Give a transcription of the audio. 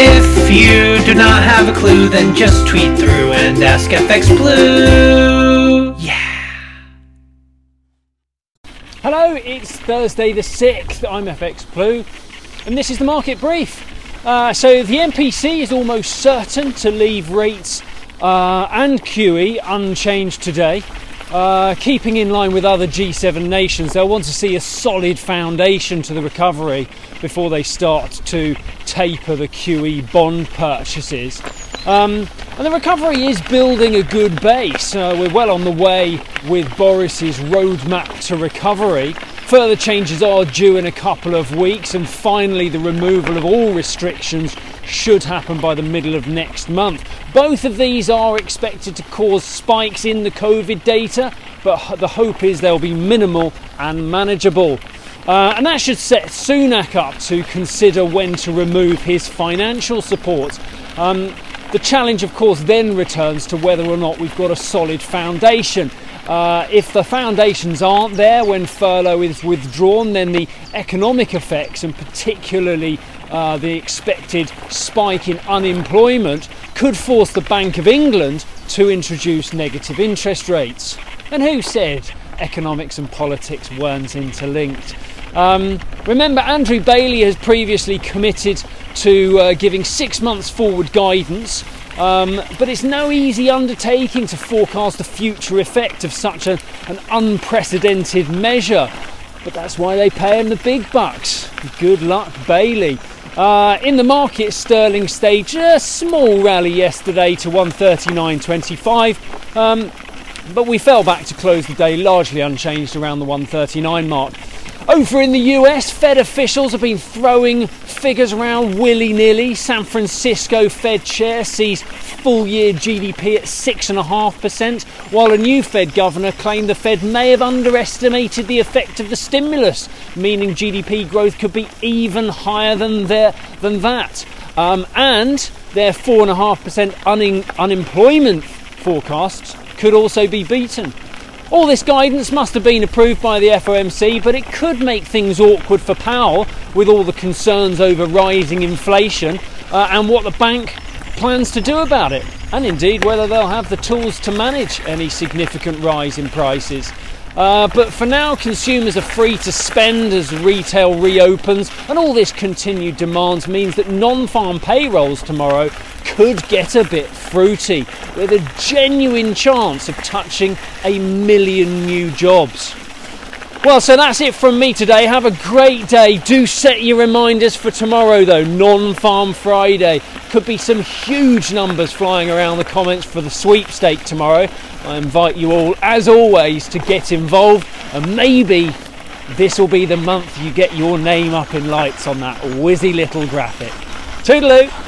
If you do not have a clue, then just tweet through and ask FX Blue. Yeah. Hello, it's Thursday the 6th. I'm FX Blue, and this is the market brief. Uh, so, the MPC is almost certain to leave rates uh, and QE unchanged today. Uh, keeping in line with other G7 nations, they'll want to see a solid foundation to the recovery before they start to taper the QE bond purchases. Um, and the recovery is building a good base. Uh, we're well on the way with Boris's roadmap to recovery. Further changes are due in a couple of weeks, and finally, the removal of all restrictions should happen by the middle of next month. Both of these are expected to cause spikes in the COVID data, but the hope is they'll be minimal and manageable. Uh, and that should set Sunak up to consider when to remove his financial support. Um, the challenge, of course, then returns to whether or not we've got a solid foundation. Uh, if the foundations aren't there when furlough is withdrawn, then the economic effects, and particularly uh, the expected spike in unemployment, could force the Bank of England to introduce negative interest rates. And who said economics and politics weren't interlinked? Um, remember, Andrew Bailey has previously committed to uh, giving six months forward guidance, um, but it's no easy undertaking to forecast the future effect of such a, an unprecedented measure. But that's why they pay him the big bucks. Good luck, Bailey. Uh, in the market, sterling staged a small rally yesterday to 139.25, um, but we fell back to close the day largely unchanged around the 139 mark. Over in the US, Fed officials have been throwing figures around willy nilly. San Francisco Fed chair sees full year GDP at 6.5%, while a new Fed governor claimed the Fed may have underestimated the effect of the stimulus, meaning GDP growth could be even higher than, their, than that. Um, and their 4.5% un- unemployment forecasts could also be beaten. All this guidance must have been approved by the FOMC, but it could make things awkward for Powell with all the concerns over rising inflation uh, and what the bank plans to do about it, and indeed whether they'll have the tools to manage any significant rise in prices. Uh, but for now, consumers are free to spend as retail reopens, and all this continued demand means that non farm payrolls tomorrow could get a bit fruity, with a genuine chance of touching a million new jobs. Well, so that's it from me today. Have a great day. Do set your reminders for tomorrow, though. Non Farm Friday. Could be some huge numbers flying around the comments for the sweepstake tomorrow. I invite you all, as always, to get involved, and maybe this will be the month you get your name up in lights on that whizzy little graphic. Toodaloo!